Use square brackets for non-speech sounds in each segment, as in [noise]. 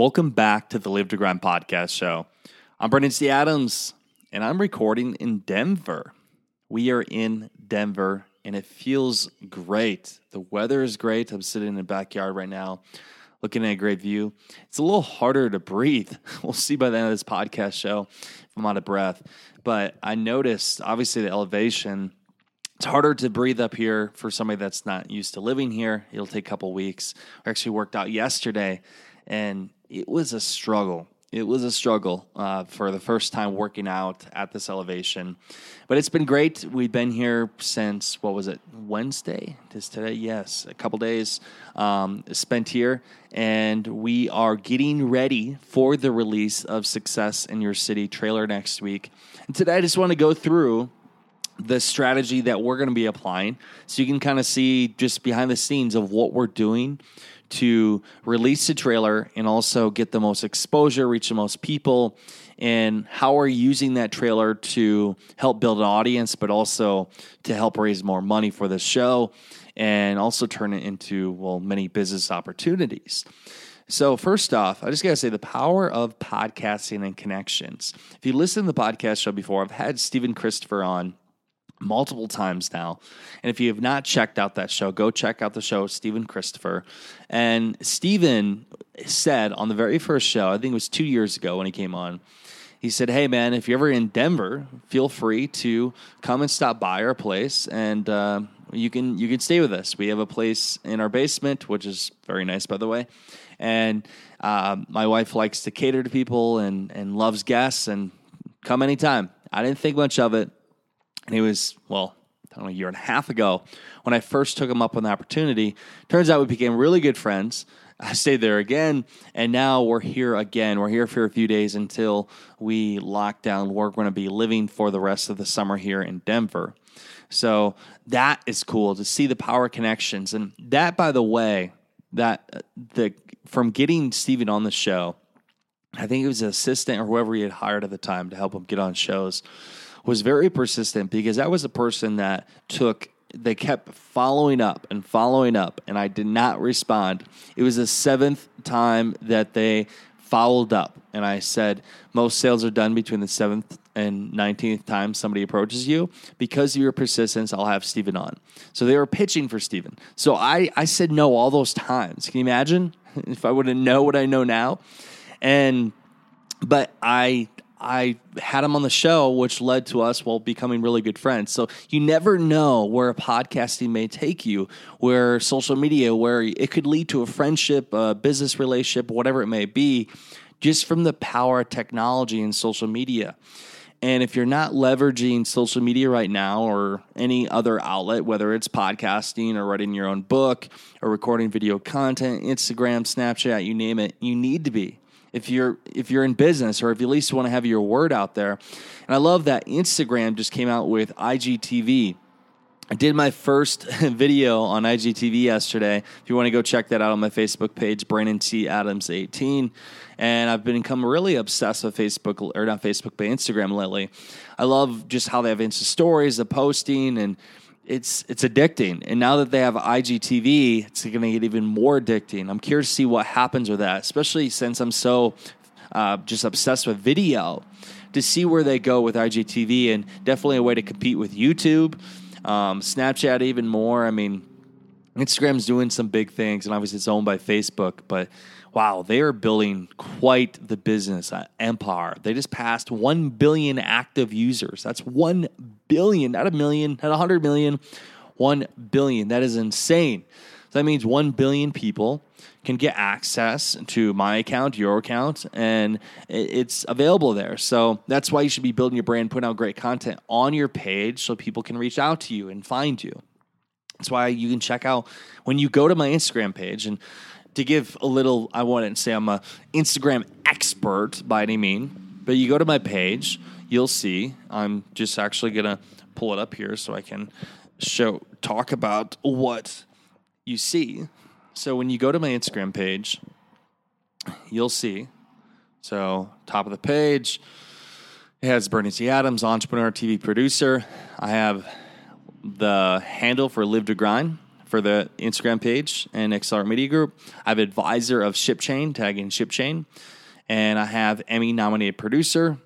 Welcome back to the Live to Grind podcast show. I'm Brandon T. Adams, and I'm recording in Denver. We are in Denver, and it feels great. The weather is great. I'm sitting in the backyard right now, looking at a great view. It's a little harder to breathe. [laughs] We'll see by the end of this podcast show if I'm out of breath. But I noticed, obviously, the elevation. It's harder to breathe up here for somebody that's not used to living here. It'll take a couple weeks. I actually worked out yesterday, and it was a struggle. It was a struggle uh, for the first time working out at this elevation, but it's been great. We've been here since what was it Wednesday? Is today? Yes, a couple days um, spent here, and we are getting ready for the release of Success in Your City trailer next week. And today, I just want to go through the strategy that we're going to be applying so you can kind of see just behind the scenes of what we're doing to release the trailer and also get the most exposure, reach the most people, and how we're using that trailer to help build an audience, but also to help raise more money for the show and also turn it into, well, many business opportunities. So, first off, I just got to say the power of podcasting and connections. If you listen to the podcast show before, I've had Stephen Christopher on multiple times now. And if you have not checked out that show, go check out the show, Stephen Christopher. And Stephen said on the very first show, I think it was two years ago when he came on, he said, Hey, man, if you're ever in Denver, feel free to come and stop by our place and, uh, you can you can stay with us. We have a place in our basement, which is very nice, by the way. And uh, my wife likes to cater to people and and loves guests and come anytime. I didn't think much of it and he was, well, I don't know, a year and a half ago when I first took him up on the opportunity. Turns out we became really good friends. [laughs] I stayed there again, and now we're here again. We're here for a few days until we lock down. We're going to be living for the rest of the summer here in Denver. So that is cool to see the power connections. And that, by the way, that the from getting Stephen on the show, I think it was an assistant or whoever he had hired at the time to help him get on shows was very persistent because that was a person that took they kept following up and following up and I did not respond. It was the seventh time that they followed up and I said most sales are done between the seventh and 19th time somebody approaches you. Because of your persistence i'll have Stephen on. So they were pitching for Stephen so i i said no all those times. Can you imagine? [laughs] If i wouldn't know what i know now. And but i I had him on the show, which led to us well becoming really good friends. So you never know where podcasting may take you, where social media, where it could lead to a friendship, a business relationship, whatever it may be, just from the power of technology and social media. And if you're not leveraging social media right now or any other outlet, whether it's podcasting or writing your own book or recording video content, Instagram, Snapchat, you name it, you need to be if you're if you're in business or if you at least want to have your word out there. And I love that Instagram just came out with IGTV. I did my first [laughs] video on IGTV yesterday. If you want to go check that out on my Facebook page, Brandon T. Adams 18. And I've become really obsessed with Facebook, or not Facebook, but Instagram lately. I love just how they have Insta stories, the posting, and it's it's addicting. And now that they have IGTV, it's going to get even more addicting. I'm curious to see what happens with that, especially since I'm so uh, just obsessed with video. To see where they go with IGTV, and definitely a way to compete with YouTube, um, Snapchat, even more. I mean, Instagram's doing some big things, and obviously it's owned by Facebook, but wow, they are building quite the business uh, empire. They just passed 1 billion active users. That's 1 billion, not a million, not 100 million, 1 billion. That is insane. So that means 1 billion people can get access to my account, your account, and it's available there. So that's why you should be building your brand, putting out great content on your page so people can reach out to you and find you. That's why you can check out when you go to my Instagram page and to give a little, I wouldn't say I'm a Instagram expert by any mean, But you go to my page, you'll see. I'm just actually gonna pull it up here so I can show talk about what you see. So when you go to my Instagram page, you'll see. So top of the page, it has Brandon T. Adams, entrepreneur, TV producer. I have the handle for Live to Grind for the Instagram page and Accelerate Media Group. I have advisor of ShipChain, tagging ShipChain. And I have Emmy nominated producer.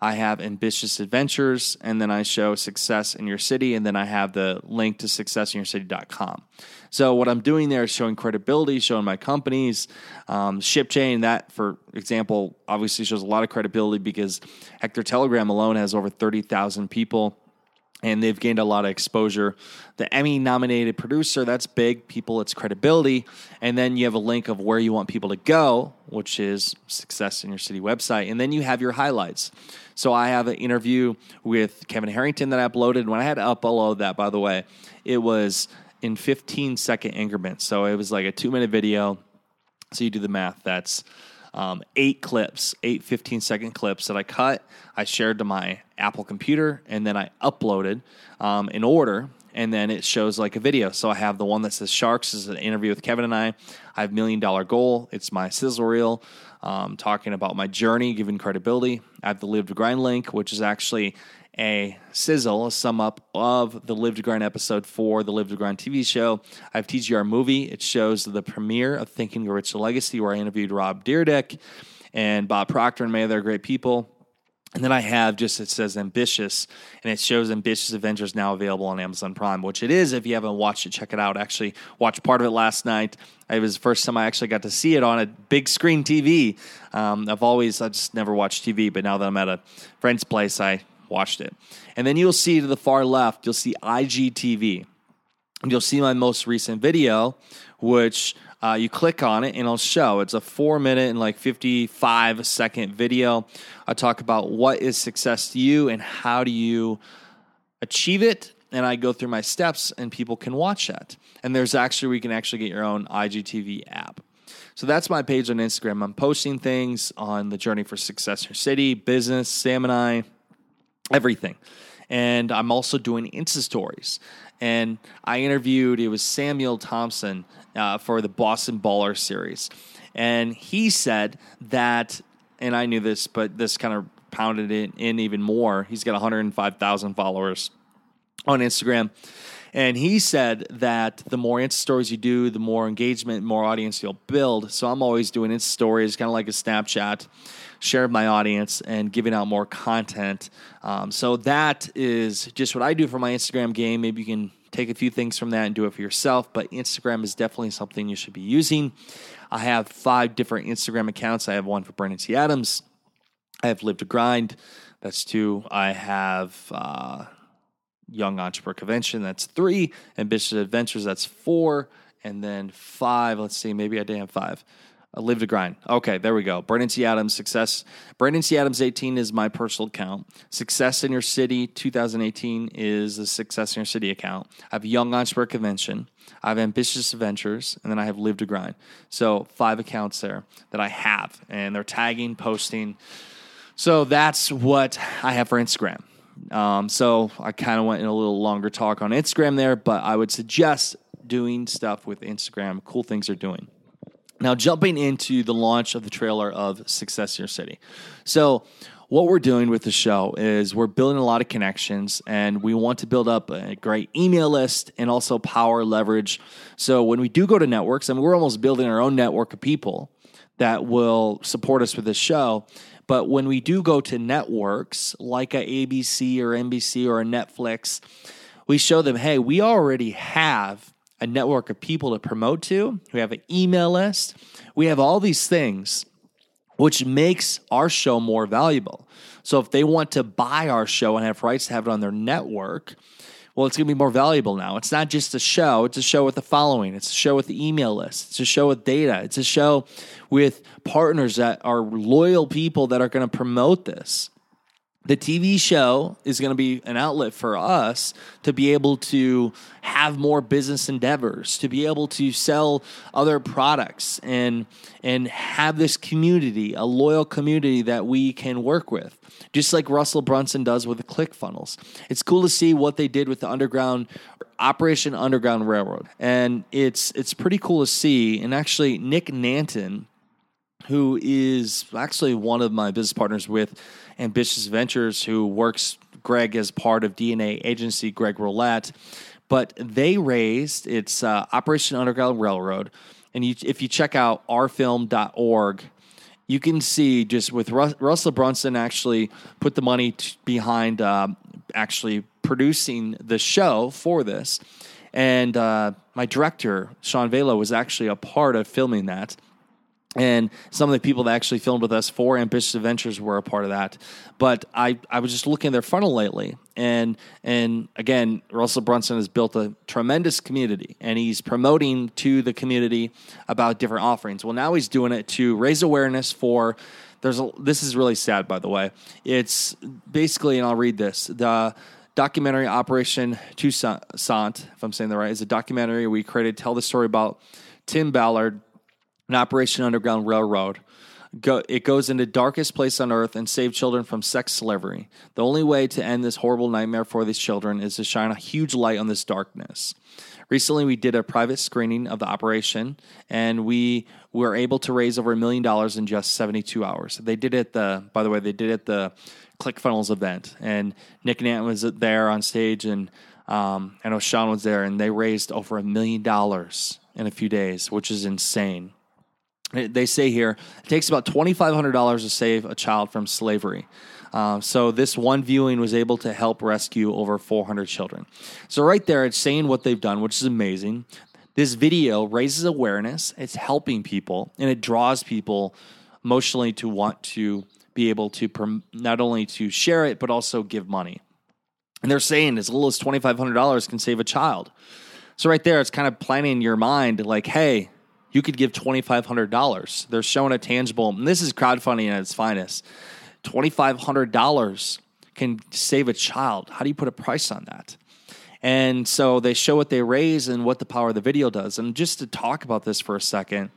I have ambitious adventures, and then I show success in your city, and then I have the link to successinyourcity.com. So what I'm doing there is showing credibility, showing my companies, um, ShipChain. That, for example, obviously shows a lot of credibility because Hector Telegram alone has over thirty thousand people and they've gained a lot of exposure. The Emmy nominated producer, that's big. People, it's credibility. And then you have a link of where you want people to go, which is Success in Your City website. And then you have your highlights. So I have an interview with Kevin Harrington that I uploaded. When I had to upload that, by the way, it was in 15 second increments. So it was like a two minute video. So you do the math. That's um, eight clips, eight 15 second clips that I cut. I shared to my Apple computer and then I uploaded um, in order. And then it shows like a video. So I have the one that says Sharks this is an interview with Kevin and I. I have Million Dollar Goal. It's my sizzle reel um, talking about my journey, giving credibility. I have the Live to Grind link, which is actually a sizzle, a sum up of the Live to Grind episode for the Live to Grind TV show. I have TGR movie. It shows the premiere of Thinking Rich Legacy, where I interviewed Rob Dyrdek and Bob Proctor and many other great people. And then I have just it says ambitious, and it shows ambitious adventures now available on Amazon Prime, which it is. If you haven't watched it, check it out. Actually, watched part of it last night. It was the first time I actually got to see it on a big screen TV. Um, I've always I just never watched TV, but now that I'm at a friend's place, I watched it. And then you'll see to the far left, you'll see IGTV. And you'll see my most recent video, which uh, you click on it and it'll show. It's a four minute and like 55 second video. I talk about what is success to you and how do you achieve it. And I go through my steps and people can watch that. And there's actually, we can actually get your own IGTV app. So that's my page on Instagram. I'm posting things on the journey for success in your city, business, Sam and I, everything. And I'm also doing Insta stories. And I interviewed, it was Samuel Thompson uh, for the Boston Baller series. And he said that, and I knew this, but this kind of pounded it in even more. He's got 105,000 followers on Instagram. And he said that the more Insta stories you do, the more engagement, more audience you'll build. So I'm always doing Insta stories, kind of like a Snapchat, share my audience and giving out more content. Um, so that is just what I do for my Instagram game. Maybe you can take a few things from that and do it for yourself, but Instagram is definitely something you should be using. I have five different Instagram accounts. I have one for Brandon T. Adams. I have Live to Grind. That's two. I have uh, Young Entrepreneur Convention. That's three. Ambitious Adventures. That's four. And then five. Let's see. Maybe I did have five. Uh, Live to Grind. Okay, there we go. Brandon T. Adams, Success. Brandon T. Adams 18 is my personal account. Success in Your City 2018 is the Success in Your City account. I have Young Entrepreneur Convention. I have Ambitious Adventures, and then I have Live to Grind. So five accounts there that I have, and they're tagging, posting. So that's what I have for Instagram. Um, so I kind of went in a little longer talk on Instagram there, but I would suggest doing stuff with Instagram. Cool things they're doing. Now, jumping into the launch of the trailer of Success Your City. So, what we're doing with the show is we're building a lot of connections and we want to build up a great email list and also power leverage. So, when we do go to networks, I mean, we're almost building our own network of people that will support us with this show. But when we do go to networks like a ABC or NBC or a Netflix, we show them, hey, we already have a network of people to promote to. We have an email list. We have all these things, which makes our show more valuable. So if they want to buy our show and have rights to have it on their network, well, it's going to be more valuable now. It's not just a show, it's a show with a following, it's a show with the email list, it's a show with data, it's a show with partners that are loyal people that are going to promote this. The TV show is going to be an outlet for us to be able to have more business endeavors, to be able to sell other products and and have this community, a loyal community that we can work with. Just like Russell Brunson does with the ClickFunnels. It's cool to see what they did with the underground Operation Underground Railroad. And it's it's pretty cool to see and actually Nick Nanton who is actually one of my business partners with Ambitious Ventures, who works Greg as part of DNA agency, Greg Roulette. But they raised its uh, Operation Underground Railroad. And you, if you check out ourfilm.org, you can see just with Rus- Russell Brunson actually put the money t- behind uh, actually producing the show for this. And uh, my director, Sean Vela, was actually a part of filming that and some of the people that actually filmed with us for ambitious adventures were a part of that. But i, I was just looking at their funnel lately. And and again russell brunson has built a tremendous community. And he's promoting to the community about different offerings. Well now he's doing it to raise awareness for there's a, this is really sad by the way. It's basically and i'll read this the documentary operation toussaint if i'm saying that right is a documentary we created tell the story about tim ballard an Operation Underground Railroad. Go, it goes into darkest place on earth and save children from sex slavery. The only way to end this horrible nightmare for these children is to shine a huge light on this darkness. Recently, we did a private screening of the operation, and we were able to raise over a million dollars in just 72 hours. They did it the, by the way, they did it the ClickFunnels event, and Nick Nant was there on stage, and um, I know Sean was there, and they raised over a million dollars in a few days, which is insane. They say here it takes about twenty five hundred dollars to save a child from slavery. Uh, so this one viewing was able to help rescue over 400 children. So right there, it's saying what they've done, which is amazing. This video raises awareness. It's helping people, and it draws people emotionally to want to be able to prom- not only to share it but also give money. And they're saying as little as twenty five hundred dollars can save a child. So right there, it's kind of planning in your mind like, hey, you could give $2,500. They're showing a tangible, and this is crowdfunding at its finest. $2,500 can save a child. How do you put a price on that? And so they show what they raise and what the power of the video does. And just to talk about this for a second,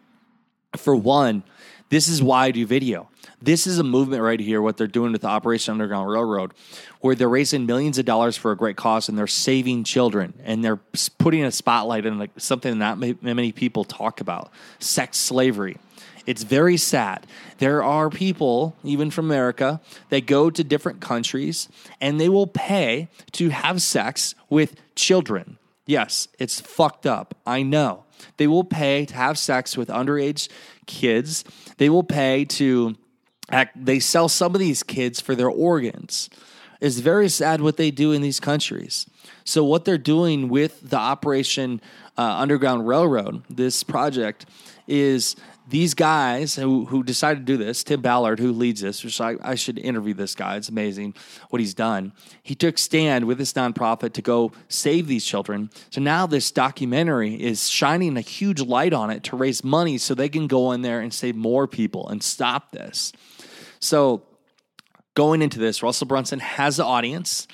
for one, this is why I do video. This is a movement right here, what they're doing with the Operation Underground Railroad, where they're raising millions of dollars for a great cause and they're saving children and they're putting a spotlight on like something that not many people talk about sex slavery. It's very sad. There are people, even from America, that go to different countries and they will pay to have sex with children. Yes, it's fucked up. I know. They will pay to have sex with underage kids. They will pay to act, they sell some of these kids for their organs. It's very sad what they do in these countries. So, what they're doing with the Operation uh, Underground Railroad, this project, is these guys who, who decided to do this, Tim Ballard, who leads this, which I, I should interview this guy. It's amazing what he's done. He took stand with this nonprofit to go save these children. So now this documentary is shining a huge light on it to raise money so they can go in there and save more people and stop this. So going into this, Russell Brunson has the audience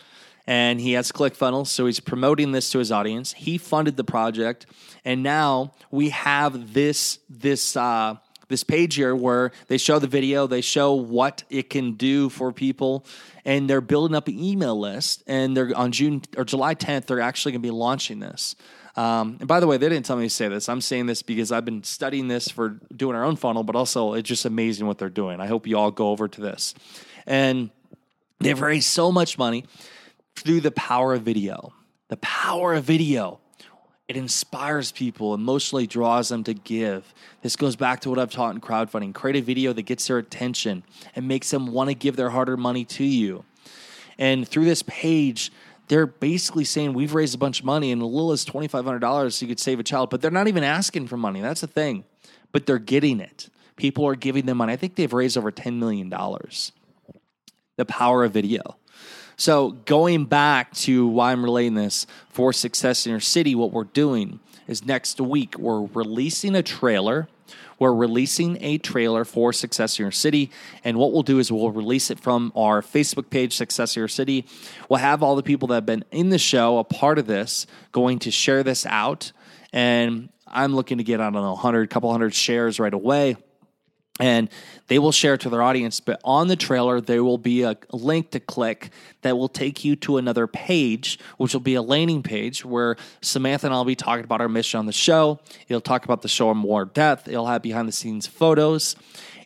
and he has ClickFunnels, so he's promoting this to his audience. He funded the project, and now we have this this uh, this page here where they show the video, they show what it can do for people, and they're building up an email list. And they're on June or July 10th, they're actually going to be launching this. Um, and by the way, they didn't tell me to say this. I'm saying this because I've been studying this for doing our own funnel, but also it's just amazing what they're doing. I hope you all go over to this. And they've raised so much money through the power of video. The power of video. It inspires people, emotionally draws them to give. This goes back to what I've taught in crowdfunding. Create a video that gets their attention and makes them want to give their hard earned money to you. And through this page, they're basically saying we've raised a bunch of money and a little as $2,500 so you could save a child, but they're not even asking for money. That's the thing. But they're getting it. People are giving them money. I think they've raised over $10 million. The power of video. So, going back to why I'm relating this for Success in Your City, what we're doing is next week we're releasing a trailer we're releasing a trailer for Success in Your City. And what we'll do is we'll release it from our Facebook page, Success in Your City. We'll have all the people that have been in the show, a part of this, going to share this out. And I'm looking to get, I don't know, 100, couple hundred shares right away and they will share it to their audience. But on the trailer, there will be a link to click that will take you to another page, which will be a landing page where Samantha and I'll be talking about our mission on the show. It'll talk about the show in more depth. It'll have behind the scenes photos.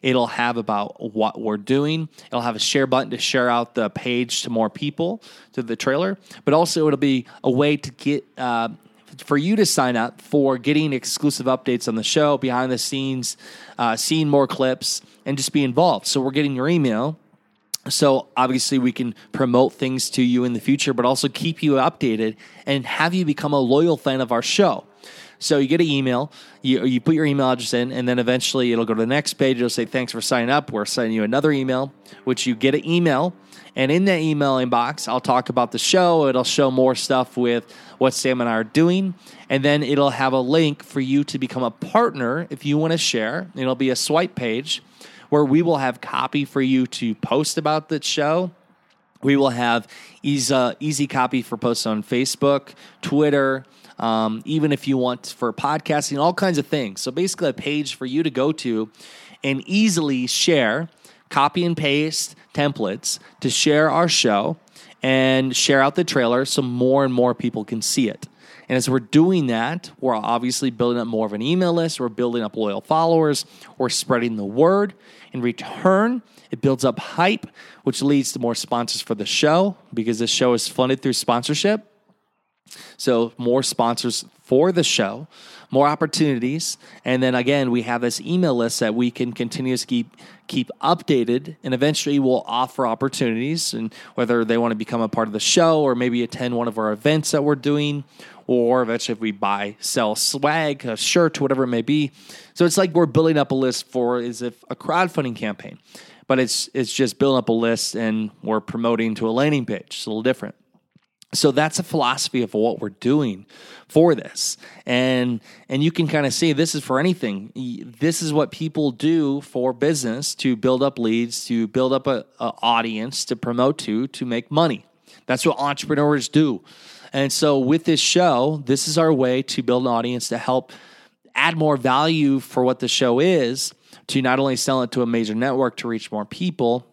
It'll have about what we're doing. It'll have a share button to share out the page to more people to the trailer, but also it'll be a way to get uh, for you to sign up for getting exclusive updates on the show, behind the scenes, uh, seeing more clips, and just be involved. So we're getting your email. So obviously we can promote things to you in the future, but also keep you updated and have you become a loyal fan of our show. So you get an email, you, you put your email address in, and then eventually it'll go to the next page. It'll say, Thanks for signing up. We're sending you another email, which you get an email. And in that email inbox, I'll talk about the show. It'll show more stuff with what Sam and I are doing. And then it'll have a link for you to become a partner if you want to share. It'll be a swipe page where we will have copy for you to post about the show. We will have easy, easy copy for posts on Facebook, Twitter, um, even if you want for podcasting, all kinds of things. So basically, a page for you to go to and easily share, copy and paste templates to share our show and share out the trailer so more and more people can see it. And as we're doing that, we're obviously building up more of an email list. We're building up loyal followers. We're spreading the word. In return, it builds up hype, which leads to more sponsors for the show because this show is funded through sponsorship. So, more sponsors for the show, more opportunities. And then again, we have this email list that we can continuously keep, keep updated. And eventually, we'll offer opportunities, and whether they want to become a part of the show or maybe attend one of our events that we're doing, or eventually, if we buy, sell swag, a shirt, whatever it may be. So, it's like we're building up a list for as if a crowdfunding campaign. But it's it's just building up a list and we're promoting to a landing page. It's a little different. So that's a philosophy of what we're doing for this. And and you can kind of see this is for anything. This is what people do for business to build up leads, to build up a, a audience to promote to to make money. That's what entrepreneurs do. And so with this show, this is our way to build an audience to help add more value for what the show is, to not only sell it to a major network to reach more people,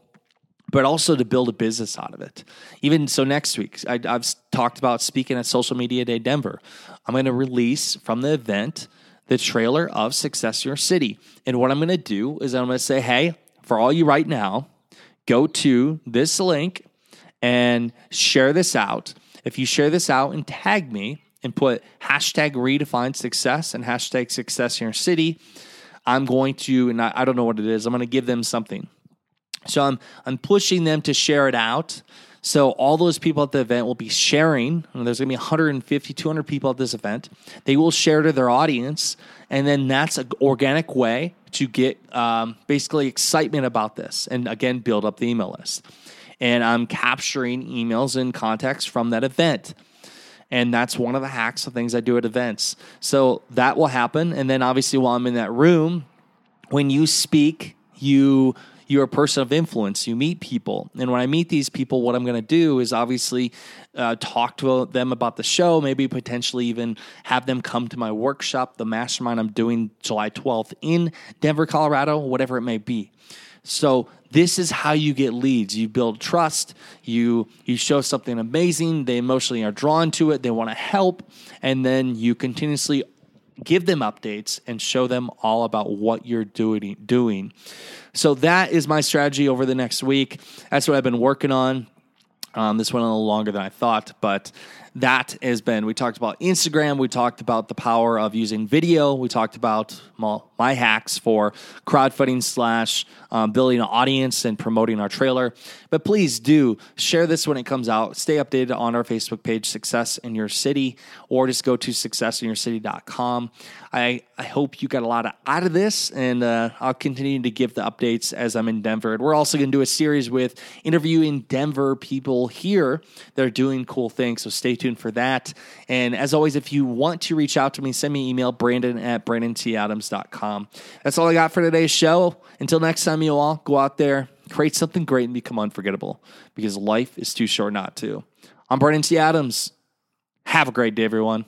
but also to build a business out of it. Even so, next week, I, have talked about speaking at Social Media Day Denver. I'm going to release from the event the trailer of Success Your City. And what I'm going to do is I'm going to say, hey, for all you right now, go to this link and share this out. If you share this out and tag me and put hashtag redefine success and hashtag success in your city, I'm going to, and I, I don't know what it is, I'm going to give them something. So I'm I'm pushing them to share it out. So all those people at the event will be sharing. There's going to be 150, 200 people at this event. They will share to their audience, and then that's an organic way to get um, basically excitement about this, and again build up the email list. And I'm capturing emails and contacts from that event. And that's one of the hacks of things I do at events. So that will happen. And then obviously, while I'm in that room, when you speak, you you're a person of influence. You meet people. And when I meet these people, what I'm going to do is obviously uh, talk to them about the show, maybe potentially even have them come to my workshop, the mastermind I'm doing July 12th in Denver, Colorado, whatever it may be. So this is how you get leads. You build trust. You you show something amazing. They emotionally are drawn to it. They want to help, and then you continuously give them updates and show them all about what you're doing doing. So that is my strategy over the next week. That's what I've been working on. Um, this went a little longer than I thought, but that has been. We talked about Instagram. We talked about the power of using video. We talked about my hacks for crowdfunding slash um, building an audience and promoting our trailer. But please do share this when it comes out. Stay updated on our Facebook page, Success in Your City, or just go to successinyourcity.com. I, I hope you got a lot of, out of this, and uh, I'll continue to give the updates as I'm in Denver. And we're also going to do a series with interviewing Denver people here that are doing cool things. So stay tuned for that. And as always, if you want to reach out to me, send me an email, brandon at brandonTadams.com. That's all I got for today's show. Until next time, you all go out there, create something great, and become unforgettable because life is too short not to. I'm Brandon T. Adams. Have a great day, everyone.